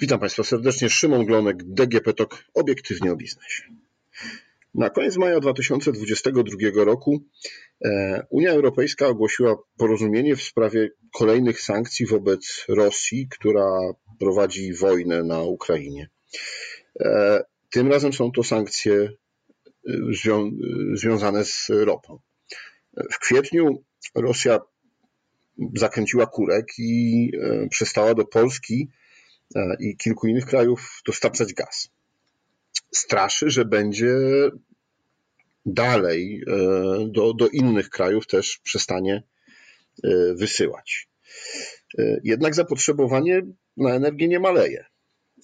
Witam Państwa serdecznie. Szymon Glonek, DGP TOK, obiektywnie o biznesie. Na koniec maja 2022 roku e, Unia Europejska ogłosiła porozumienie w sprawie kolejnych sankcji wobec Rosji, która prowadzi wojnę na Ukrainie. E, tym razem są to sankcje e, zwią związane z ropą. W kwietniu Rosja zakręciła kurek i przestała do Polski i kilku innych krajów dostarczać gaz. Straszy, że będzie dalej e, do, do innych krajów też przestanie e, wysyłać. Jednak zapotrzebowanie na energię nie maleje,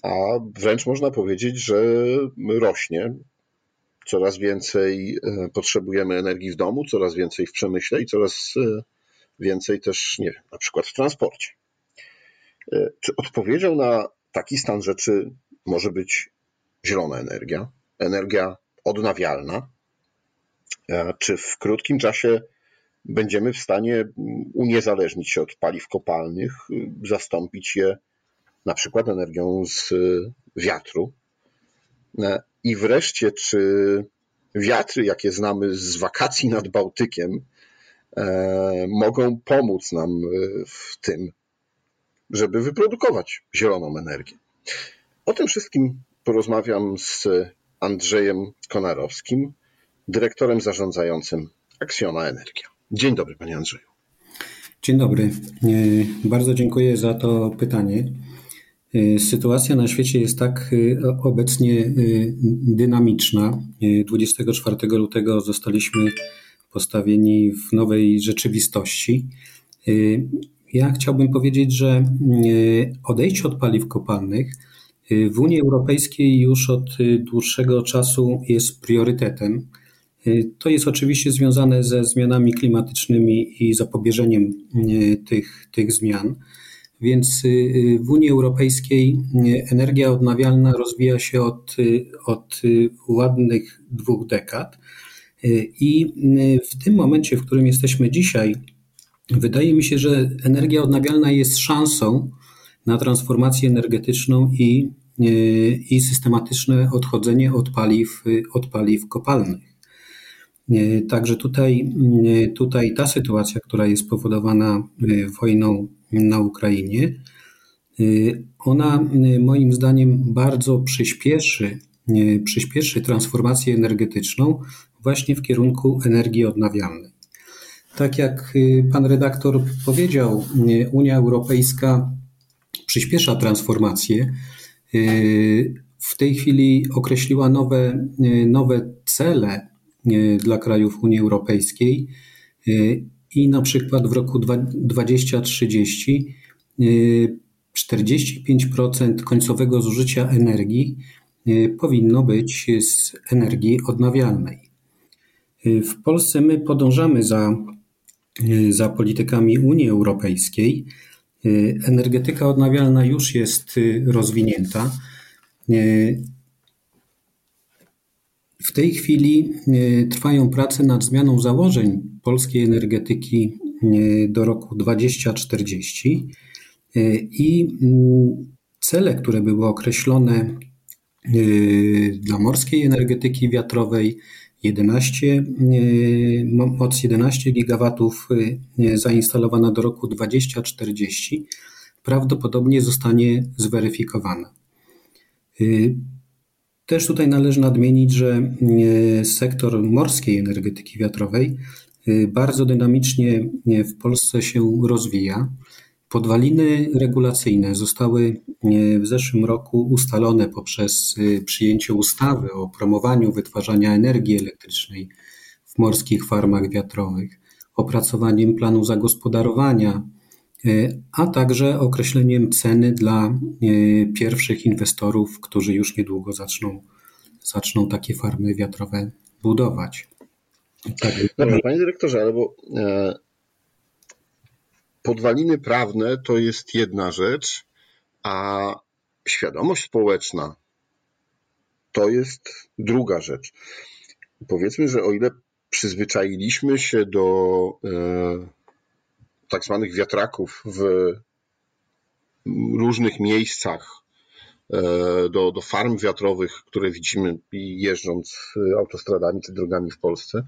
a wręcz można powiedzieć, że rośnie. Coraz więcej potrzebujemy energii w domu, coraz więcej w przemyśle i coraz więcej też, nie wiem, na przykład w transporcie. E, czy odpowiedzią na taki stan rzeczy może być zielona energia, energia odnawialna? E, czy w krótkim czasie będziemy w stanie uniezależnić się od paliw kopalnych, zastąpić je na przykład energią z wiatru? E, I wreszcie, czy wiatry, jakie znamy z wakacji nad Bałtykiem, mogą pomóc nam w tym, żeby wyprodukować zieloną energię. O tym wszystkim porozmawiam z Andrzejem Konarowskim, dyrektorem zarządzającym Aksjona Energia. Dzień dobry, panie Andrzeju. Dzień dobry. E, bardzo dziękuję za to pytanie. E, sytuacja na świecie jest tak e, obecnie dynamiczna. 24 lutego zostaliśmy postawieni w nowej rzeczywistości. Ja chciałbym powiedzieć, że e, odejście od paliw kopalnych e, w Unii Europejskiej już od e, dłuższego czasu jest priorytetem. To jest oczywiście związane ze zmianami klimatycznymi i zapobieżeniem tych, tych zmian. Więc w Unii Europejskiej energia odnawialna rozwija się od, od ładnych dwóch dekad. I w tym momencie, w którym jesteśmy dzisiaj, Wydaje mi się, że energia odnawialna jest szansą na transformację energetyczną i, e, i systematyczne odchodzenie od paliw, od paliw kopalnych. E, także tutaj, e, tutaj ta sytuacja, która jest spowodowana wojną na Ukrainie, ona moim zdaniem bardzo przyspieszy, przyspieszy transformację energetyczną właśnie w kierunku energii odnawialnej. Tak jak y, pan redaktor powiedział, y, Unia Europejska przyspiesza transformację. Y, w tej chwili określiła nowe, nowe cele dla krajów Unii Europejskiej i na przykład w roku 2030 45% końcowego zużycia energii powinno być z energii odnawialnej. W Polsce my podążamy za za politykami Unii Europejskiej. Y, energetyka odnawialna już jest y, rozwinięta. W tej chwili trwają prace nad zmianą założeń polskiej energetyki do roku 2040 i mm, cele, które były określone dla morskiej energetyki wiatrowej, 11, moc 11 gigawatów e, zainstalowana do roku 2040 prawdopodobnie zostanie zweryfikowana. E, też tutaj należy nadmienić, że e, sektor morskiej energetyki wiatrowej bardzo dynamicznie w Polsce się rozwija. Podwaliny regulacyjne zostały e, w zeszłym roku ustalone poprzez e, przyjęcie ustawy o promowaniu wytwarzania energii elektrycznej w morskich farmach wiatrowych, opracowaniem planu zagospodarowania, e, a także określeniem ceny dla pierwszych inwestorów, którzy już niedługo zaczną, zaczną takie farmy wiatrowe budować. Tak. Panie dyrektorze, ale bo podwaliny prawne to jest jedna rzecz, a świadomość społeczna to jest druga rzecz. Powiedzmy, że o ile przyzwyczailiśmy się do e, tak zwanych wiatraków w różnych miejscach do, do farm wiatrowych, które widzimy jeżdżąc autostradami czy drogami w Polsce.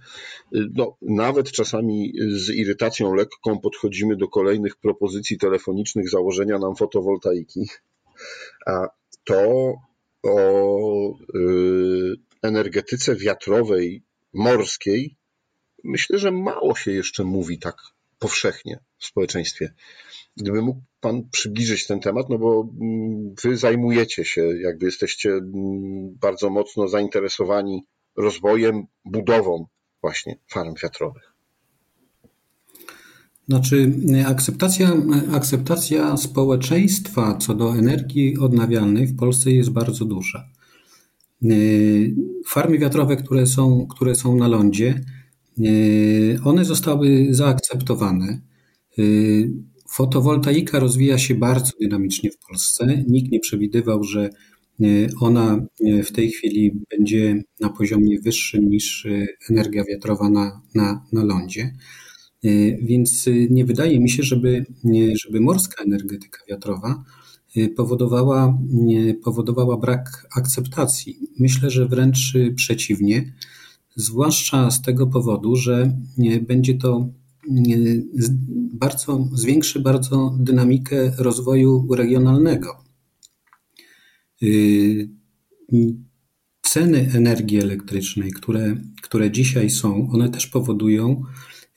No, nawet czasami z irytacją lekką podchodzimy do kolejnych propozycji telefonicznych założenia nam fotowoltaiki. A to o energetyce wiatrowej morskiej myślę, że mało się jeszcze mówi tak powszechnie w społeczeństwie. Gdyby mógł Pan przybliżyć ten temat, no bo mm, Wy zajmujecie się, jakby jesteście mm, bardzo mocno zainteresowani rozwojem, budową właśnie farm wiatrowych. Znaczy, akceptacja, akceptacja społeczeństwa co do energii odnawialnej w Polsce jest bardzo duża. Farmy wiatrowe, które są, które są na lądzie, one zostały zaakceptowane. Fotowoltaika rozwija się bardzo dynamicznie w Polsce. Nikt nie przewidywał, że ona w tej chwili będzie na poziomie wyższym niż energia wiatrowa na, na, na lądzie. Więc nie wydaje mi się, żeby, żeby morska energetyka wiatrowa powodowała, powodowała brak akceptacji. Myślę, że wręcz przeciwnie, zwłaszcza z tego powodu, że będzie to bardzo, zwiększy bardzo dynamikę rozwoju regionalnego. Y, ceny energii elektrycznej, które, które dzisiaj są, one też powodują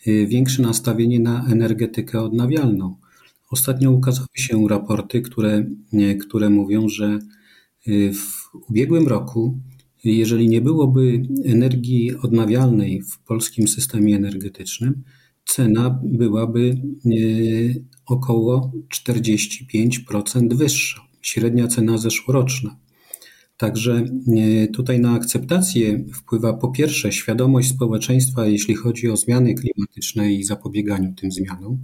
y, większe nastawienie na energetykę odnawialną. Ostatnio ukazały się raporty, które, które mówią, że y, w ubiegłym roku, jeżeli nie byłoby energii odnawialnej w polskim systemie energetycznym, cena byłaby e, około 45% wyższa, średnia cena zeszłoroczna. Także e, tutaj na akceptację wpływa po pierwsze świadomość społeczeństwa, jeśli chodzi o zmiany klimatyczne i zapobieganiu tym zmianom.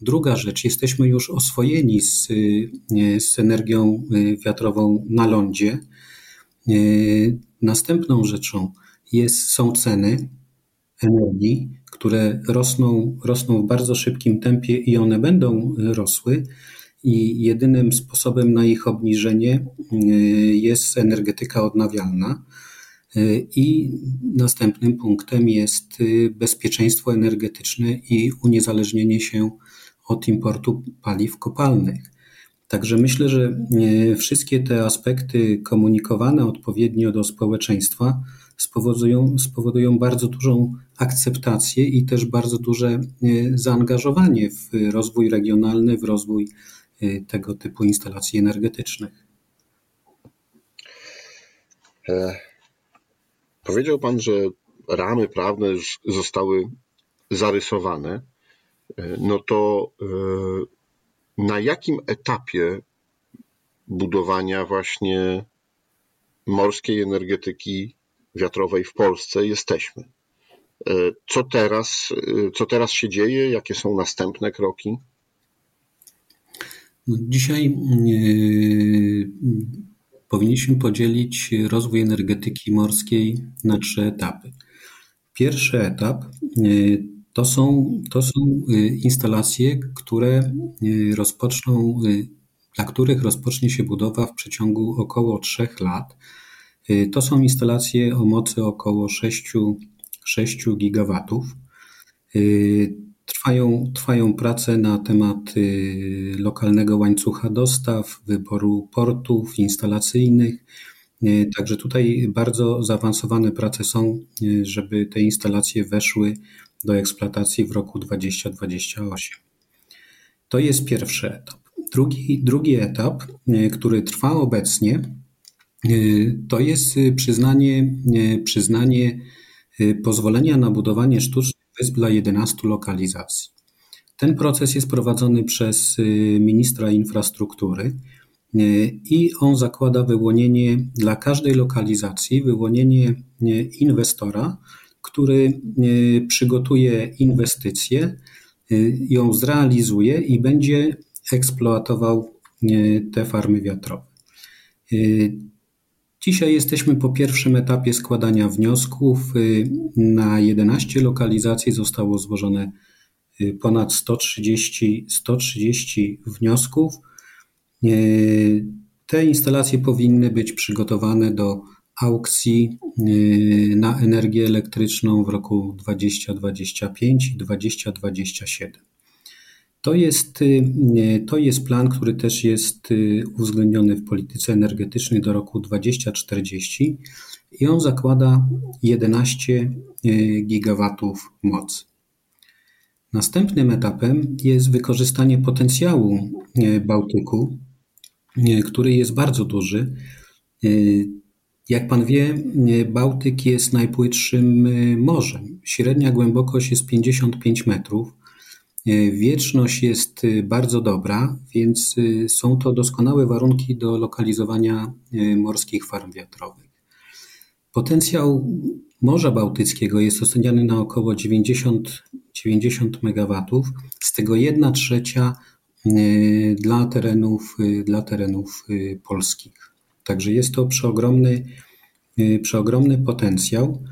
Druga rzecz, jesteśmy już oswojeni z, e, z energią wiatrową na lądzie. Następną rzeczą jest, są ceny energii, które rosną, rosną w bardzo szybkim tempie i one będą rosły. I jedynym sposobem na ich obniżenie y, jest energetyka odnawialna. Y, I następnym punktem jest bezpieczeństwo energetyczne i uniezależnienie się od importu paliw kopalnych. Także myślę, że wszystkie te aspekty komunikowane odpowiednio do społeczeństwa spowodują, spowodują bardzo dużą akceptację i też bardzo duże e, zaangażowanie w rozwój regionalny, w rozwój e, tego typu instalacji energetycznych. E, powiedział Pan, że ramy prawne już zostały zarysowane. No to na jakim etapie budowania właśnie morskiej energetyki wiatrowej w Polsce jesteśmy. E, co teraz, e, co teraz się dzieje? Jakie są następne kroki? No, dzisiaj yy, powinniśmy podzielić rozwój energetyki morskiej na trzy etapy. Pierwszy etap yy, to są, to są instalacje, które rozpoczną, dla których rozpocznie się budowa w przeciągu około 3 lat to są instalacje o mocy około 6, 6 gigawatów. Y, trwają, trwają prace na temat y, lokalnego łańcucha dostaw, wyboru portów instalacyjnych. Także tutaj bardzo zaawansowane prace są, żeby te instalacje weszły do eksploatacji w roku 2028. To jest pierwszy etap. Drugi, drugi etap, który trwa obecnie, Y, to jest y, przyznanie, y, przyznanie pozwolenia na budowanie sztucznych wysp dla 11 lokalizacji. Ten proces jest prowadzony przez ministra infrastruktury i on zakłada wyłonienie dla każdej lokalizacji, wyłonienie inwestora, który przygotuje inwestycję, ją zrealizuje i będzie eksploatował te farmy wiatrowe. Dzisiaj jesteśmy po pierwszym etapie składania wniosków. Y, na 11 lokalizacji zostało złożone y, ponad 130, 130 wniosków. Y, te instalacje powinny być przygotowane do aukcji na energię elektryczną w roku 2025 i 2027. To jest, to jest plan, który też jest uwzględniony w polityce energetycznej do roku 2040 i on zakłada 11 gigawatów mocy. Następnym etapem jest wykorzystanie potencjału Bałtyku, który jest bardzo duży. Jak pan wie, Bałtyk jest najpłytszym morzem. Średnia głębokość jest 55 metrów. Wieczność jest bardzo dobra, więc są to doskonałe warunki do lokalizowania morskich farm wiatrowych. Potencjał Morza Bałtyckiego jest oceniany na około 90, 90 MW, z tego 1 trzecia dla terenów, dla terenów polskich. Także jest to przeogromny, przeogromny potencjał.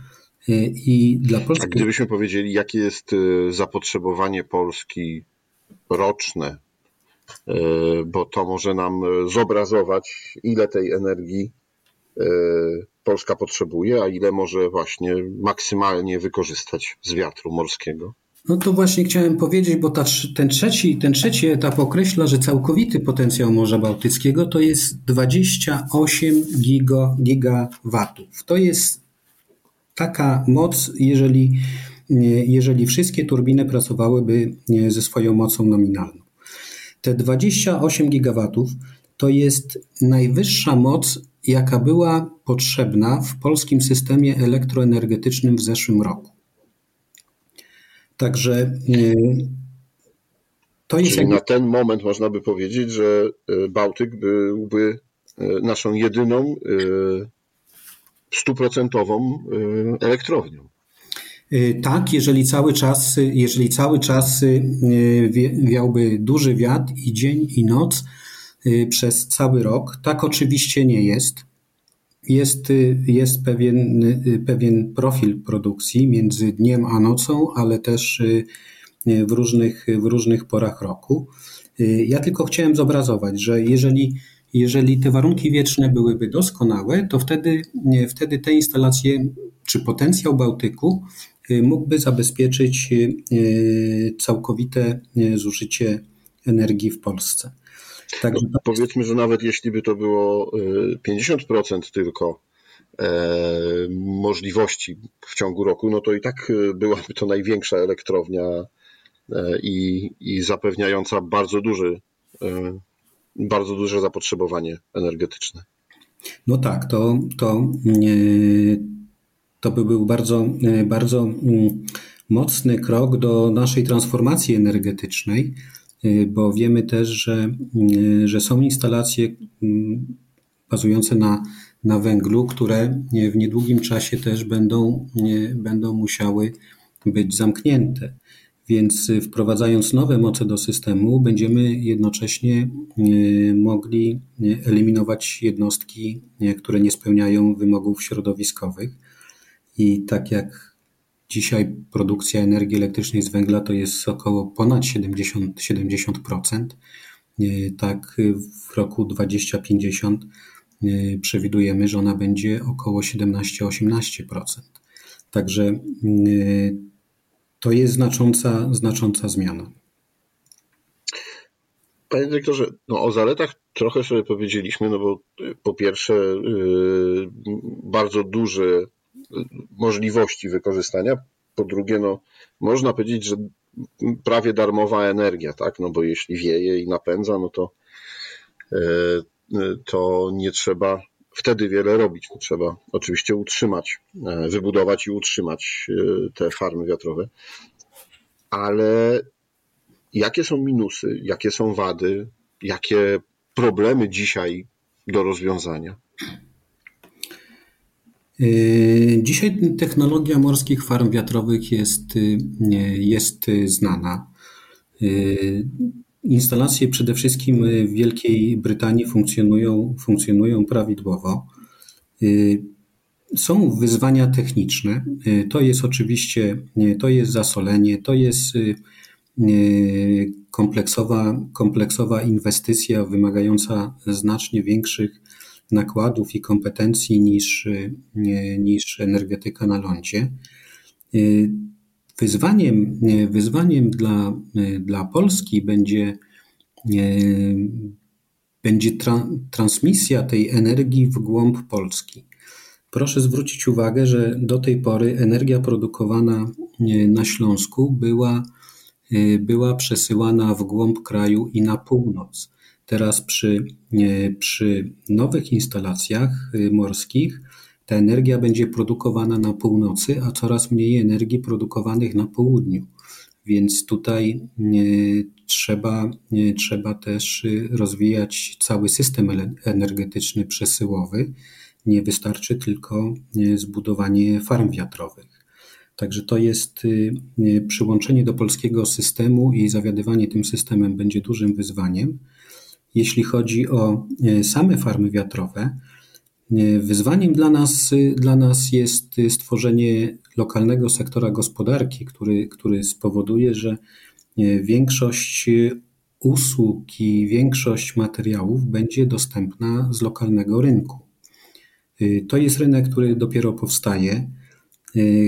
I dla Polski... A gdybyśmy powiedzieli, jakie jest zapotrzebowanie Polski roczne, bo to może nam zobrazować, ile tej energii Polska potrzebuje, a ile może właśnie maksymalnie wykorzystać z wiatru morskiego? No to właśnie chciałem powiedzieć, bo ta, ten, trzeci, ten trzeci etap określa, że całkowity potencjał Morza Bałtyckiego to jest 28 giga, gigawatów. To jest taka moc, jeżeli, jeżeli wszystkie turbiny pracowałyby ze swoją mocą nominalną. Te 28 gigawatów to jest najwyższa moc, jaka była potrzebna w polskim systemie elektroenergetycznym w zeszłym roku. Także to jest. Czyli jakby... na ten moment można by powiedzieć, że y, Bałtyk byłby y, naszą jedyną stuprocentową elektrownią. Tak, jeżeli cały czas, jeżeli cały czas wiałby duży wiatr i dzień i noc przez cały rok. Tak oczywiście nie jest. Jest, jest pewien, pewien profil produkcji między dniem a nocą, ale też w różnych, w różnych porach roku. Ja tylko chciałem zobrazować, że jeżeli, jeżeli te warunki wieczne byłyby doskonałe, to wtedy, wtedy te instalacje czy potencjał Bałtyku mógłby zabezpieczyć całkowite zużycie energii w Polsce. No, powiedzmy, że nawet jeśli by to było 50% y, tylko e, możliwości w ciągu roku, no to i tak y, byłaby to największa elektrownia e, i, i zapewniająca bardzo duży, e, bardzo duże zapotrzebowanie energetyczne. No tak, to, to, to by był bardzo, bardzo mm, mocny krok do naszej transformacji energetycznej Y, bo wiemy też, że, że są instalacje mm, bazujące na, na węglu, które w niedługim czasie też będą, będą musiały być zamknięte. Więc wprowadzając nowe moce do systemu, będziemy jednocześnie y, mogli eliminować jednostki, które nie spełniają wymogów środowiskowych. I tak jak Dzisiaj produkcja energii elektrycznej z węgla to jest około ponad 70, 70%. Tak w roku 2050 e, przewidujemy, że ona będzie około 17-18%. Także to jest znacząca, znacząca zmiana. Panie dyrektorze, no o zaletach trochę sobie powiedzieliśmy, no bo e, po pierwsze bardzo duży możliwości wykorzystania. Po drugie, no, można powiedzieć, że prawie darmowa energia, tak? No bo jeśli wieje i napędza, no to, e, to nie trzeba wtedy wiele robić. No trzeba oczywiście utrzymać, e, wybudować i utrzymać e, te farmy wiatrowe. Ale jakie są minusy, jakie są wady, jakie problemy dzisiaj do rozwiązania? Yy, dzisiaj technologia morskich farm wiatrowych jest, jest znana. Instalacje przede wszystkim w Wielkiej Brytanii funkcjonują, funkcjonują prawidłowo. Są wyzwania techniczne. To jest oczywiście to jest zasolenie, to jest kompleksowa, kompleksowa inwestycja wymagająca znacznie większych nakładów i kompetencji niż, niż energetyka na lądzie. Wyzwaniem, wyzwaniem dla, dla Polski będzie, będzie tra, transmisja tej energii w głąb Polski. Proszę zwrócić uwagę, że do tej pory energia produkowana na Śląsku była, była przesyłana w głąb kraju i na północ. Teraz przy, przy nowych instalacjach morskich ta energia będzie produkowana na północy, a coraz mniej energii produkowanych na południu. Więc tutaj trzeba, trzeba też rozwijać cały system energetyczny przesyłowy. Nie wystarczy tylko zbudowanie farm wiatrowych. Także to jest przyłączenie do polskiego systemu i zawiadywanie tym systemem będzie dużym wyzwaniem. Jeśli chodzi o same farmy wiatrowe, Wyzwaniem dla nas, dla nas jest stworzenie lokalnego sektora gospodarki, który, który spowoduje, że większość usług i większość materiałów będzie dostępna z lokalnego rynku. To jest rynek, który dopiero powstaje.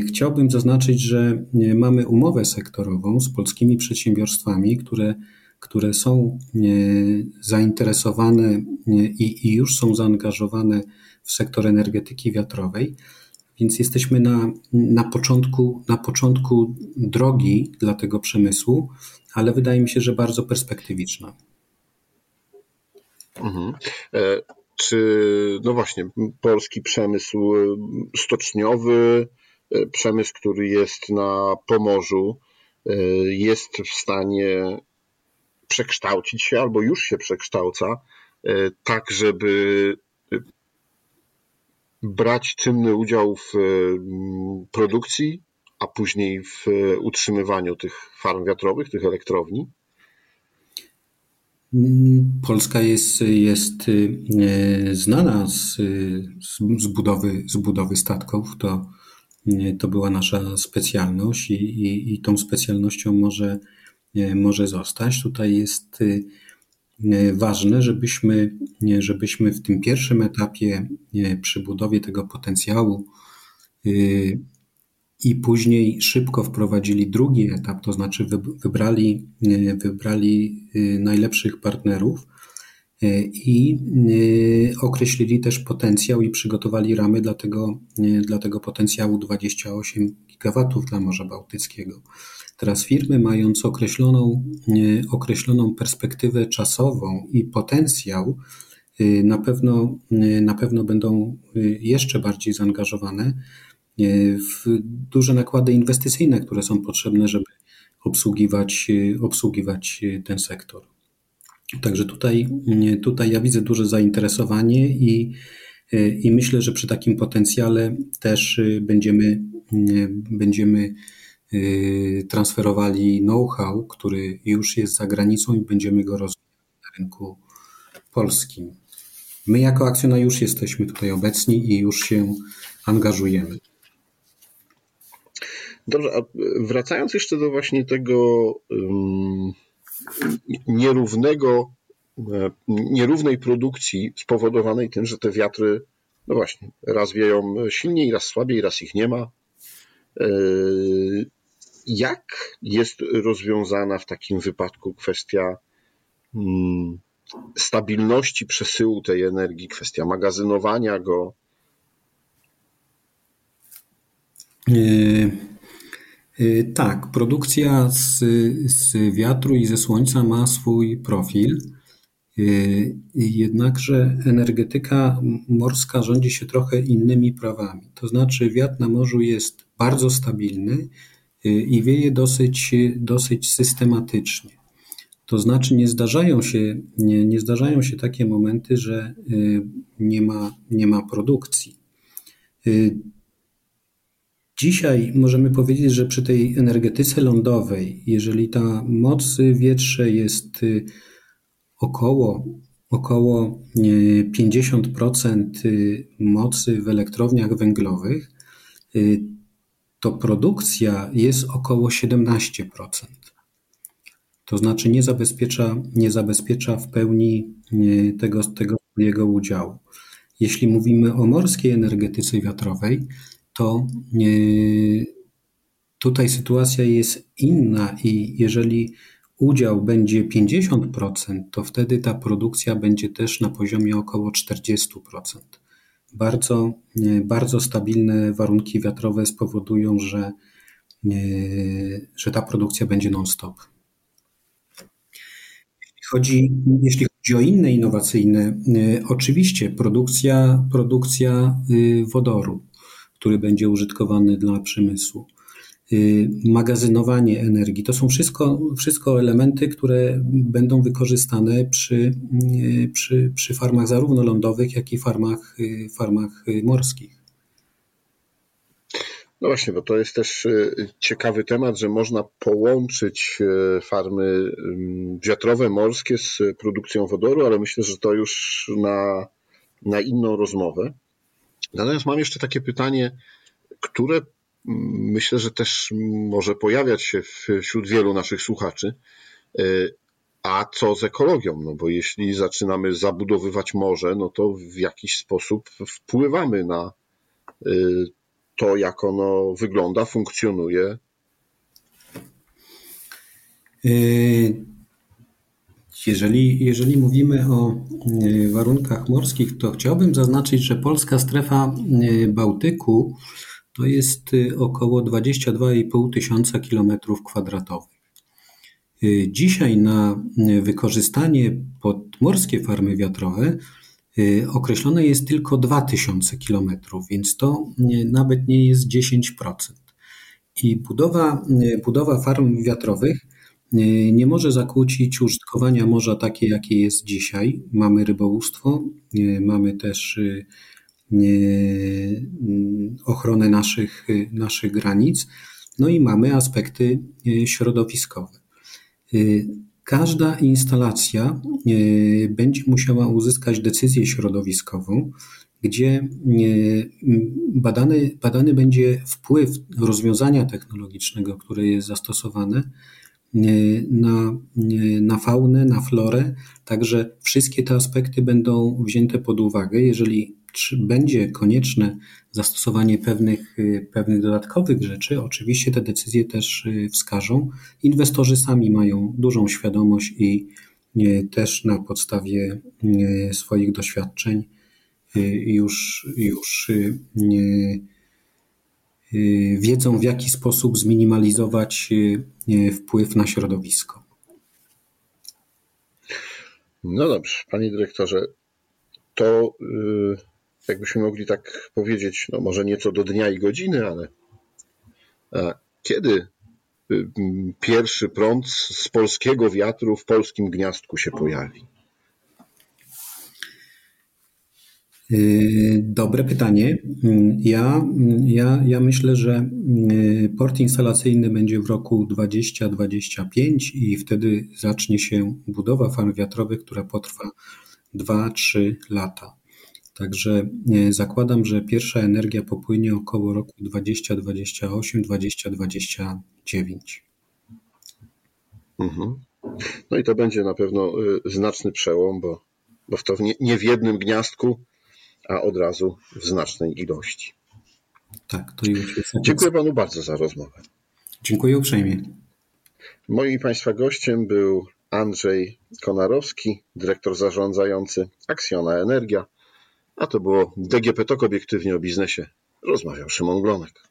Chciałbym zaznaczyć, że mamy umowę sektorową z polskimi przedsiębiorstwami, które, które są zainteresowane i, i już są zaangażowane w sektor energetyki wiatrowej. Więc jesteśmy na, na, początku, na początku drogi dla tego przemysłu, ale wydaje mi się, że bardzo perspektywiczna. Mhm. E, czy, no właśnie, polski przemysł stoczniowy, e, przemysł, który jest na Pomorzu, e, jest w stanie przekształcić się albo już się przekształca, tak żeby brać czynny udział w mm, produkcji, a później w utrzymywaniu tych farm wiatrowych, tych elektrowni? Polska jest, jest e, znana z, z, budowy, z budowy statków. To, e, to była nasza specjalność i, i, i tą specjalnością może, e, może zostać. Tutaj jest E, ważne, żebyśmy, żebyśmy w tym pierwszym etapie e, przy budowie tego potencjału e, i później szybko wprowadzili drugi etap, to znaczy wybrali, wybrali najlepszych partnerów i określili też potencjał i przygotowali ramy dla tego, dla tego potencjału 28 gigawatów dla Morza Bałtyckiego. Teraz firmy, mając określoną, określoną perspektywę czasową i potencjał, y, na pewno, y, na pewno będą jeszcze bardziej zaangażowane w duże nakłady inwestycyjne, które są potrzebne, żeby obsługiwać, obsługiwać ten sektor. Także tutaj, tutaj ja widzę duże zainteresowanie i, i myślę, że przy takim potencjale też będziemy, będziemy Y, transferowali know-how, który już jest za granicą i będziemy go rozwijać na rynku polskim. My jako akcjonariusz jesteśmy tutaj obecni i już się angażujemy. Dobrze, a wracając jeszcze do właśnie tego um, nierównego, e, nierównej produkcji spowodowanej tym, że te wiatry, no właśnie, raz wieją silniej, raz słabiej, raz ich nie ma. E, jak jest rozwiązana w takim wypadku kwestia hmm, stabilności przesyłu tej energii, kwestia magazynowania go? Yy, yy, tak, produkcja z, z wiatru i ze słońca ma swój profil. Yy, jednakże energetyka morska rządzi się trochę innymi prawami. To znaczy, wiatr na morzu jest bardzo stabilny Y, i wieje dosyć, dosyć systematycznie. To znaczy nie zdarzają się, nie, nie zdarzają się takie momenty, że y, nie ma, nie ma produkcji. Y, dzisiaj możemy powiedzieć, że przy tej energetyce lądowej, jeżeli ta moc wietrze jest około, około 50% mocy w elektrowniach węglowych, to produkcja jest około 17%. To znaczy nie zabezpiecza, nie zabezpiecza w pełni tego, tego jego udziału. Jeśli mówimy o morskiej energetyce wiatrowej, to tutaj sytuacja jest inna i jeżeli udział będzie 50%, to wtedy ta produkcja będzie też na poziomie około 40%. Bardzo, bardzo stabilne warunki wiatrowe spowodują, że, że ta produkcja będzie non-stop. Jeśli chodzi, jeśli chodzi o inne innowacyjne, oczywiście produkcja, produkcja wodoru, który będzie użytkowany dla przemysłu. Y, magazynowanie energii. To są wszystko, wszystko elementy, które będą wykorzystane przy, y, przy, przy farmach zarówno lądowych, jak i farmach, y, farmach morskich. No właśnie, bo to jest też ciekawy temat, że można połączyć farmy wiatrowe, morskie z produkcją wodoru, ale myślę, że to już na, na inną rozmowę. Natomiast mam jeszcze takie pytanie, które myślę, że też może pojawiać się wśród wielu naszych słuchaczy. E, a co z ekologią? No bo jeśli zaczynamy zabudowywać morze, no to w jakiś sposób wpływamy na e, to, jak ono wygląda, funkcjonuje. E, jeżeli, jeżeli mówimy o warunkach morskich, to chciałbym zaznaczyć, że polska strefa Bałtyku to jest y, około 22,5 tysiąca kilometrów kwadratowych. Y, dzisiaj na y, wykorzystanie podmorskie farmy wiatrowe określone jest tylko 2000 kilometrów, więc to nawet nie jest 10%. I budowa, budowa farm wiatrowych nie może zakłócić użytkowania morza takie, jakie jest dzisiaj. Mamy rybołówstwo, mamy też ochronę naszych, naszych granic, no i mamy aspekty e, środowiskowe. E, każda instalacja e, będzie musiała uzyskać decyzję środowiskową, gdzie badany, badany będzie wpływ rozwiązania technologicznego, które jest zastosowane na, na faunę, na florę, także wszystkie te aspekty będą wzięte pod uwagę. Jeżeli czy będzie konieczne zastosowanie pewnych, y, pewnych dodatkowych rzeczy, oczywiście te decyzje też y, wskażą. Inwestorzy sami mają dużą świadomość i y, też na podstawie swoich doświadczeń już, już wiedzą, w jaki sposób zminimalizować wpływ na środowisko. No dobrze, panie dyrektorze, to jakbyśmy mogli tak powiedzieć, no może nieco do dnia i godziny, ale kiedy y, pierwszy prąd z polskiego wiatru w polskim gniazdku się pojawi? Y, dobre pytanie. Ja, ja, ja myślę, że y, port instalacyjny będzie w roku 2025 i wtedy zacznie się budowa farm wiatrowych, która potrwa 2-3 lata. Także e, zakładam, że pierwsza energia popłynie około roku 2028, 2029. Mhm. No i to będzie na pewno e, znaczny przełom, bo, bo w to nie, nie w jednym gniazdku, a od razu w znacznej ilości. Tak, to już jest. Dziękuję panu bardzo za rozmowę. Dziękuję uprzejmie. Moim państwa gościem był Andrzej Konarowski, dyrektor zarządzający Aksjona Energia. A to było DGP TOK obiektywnie o biznesie. Rozmawiał Szymon Glonek.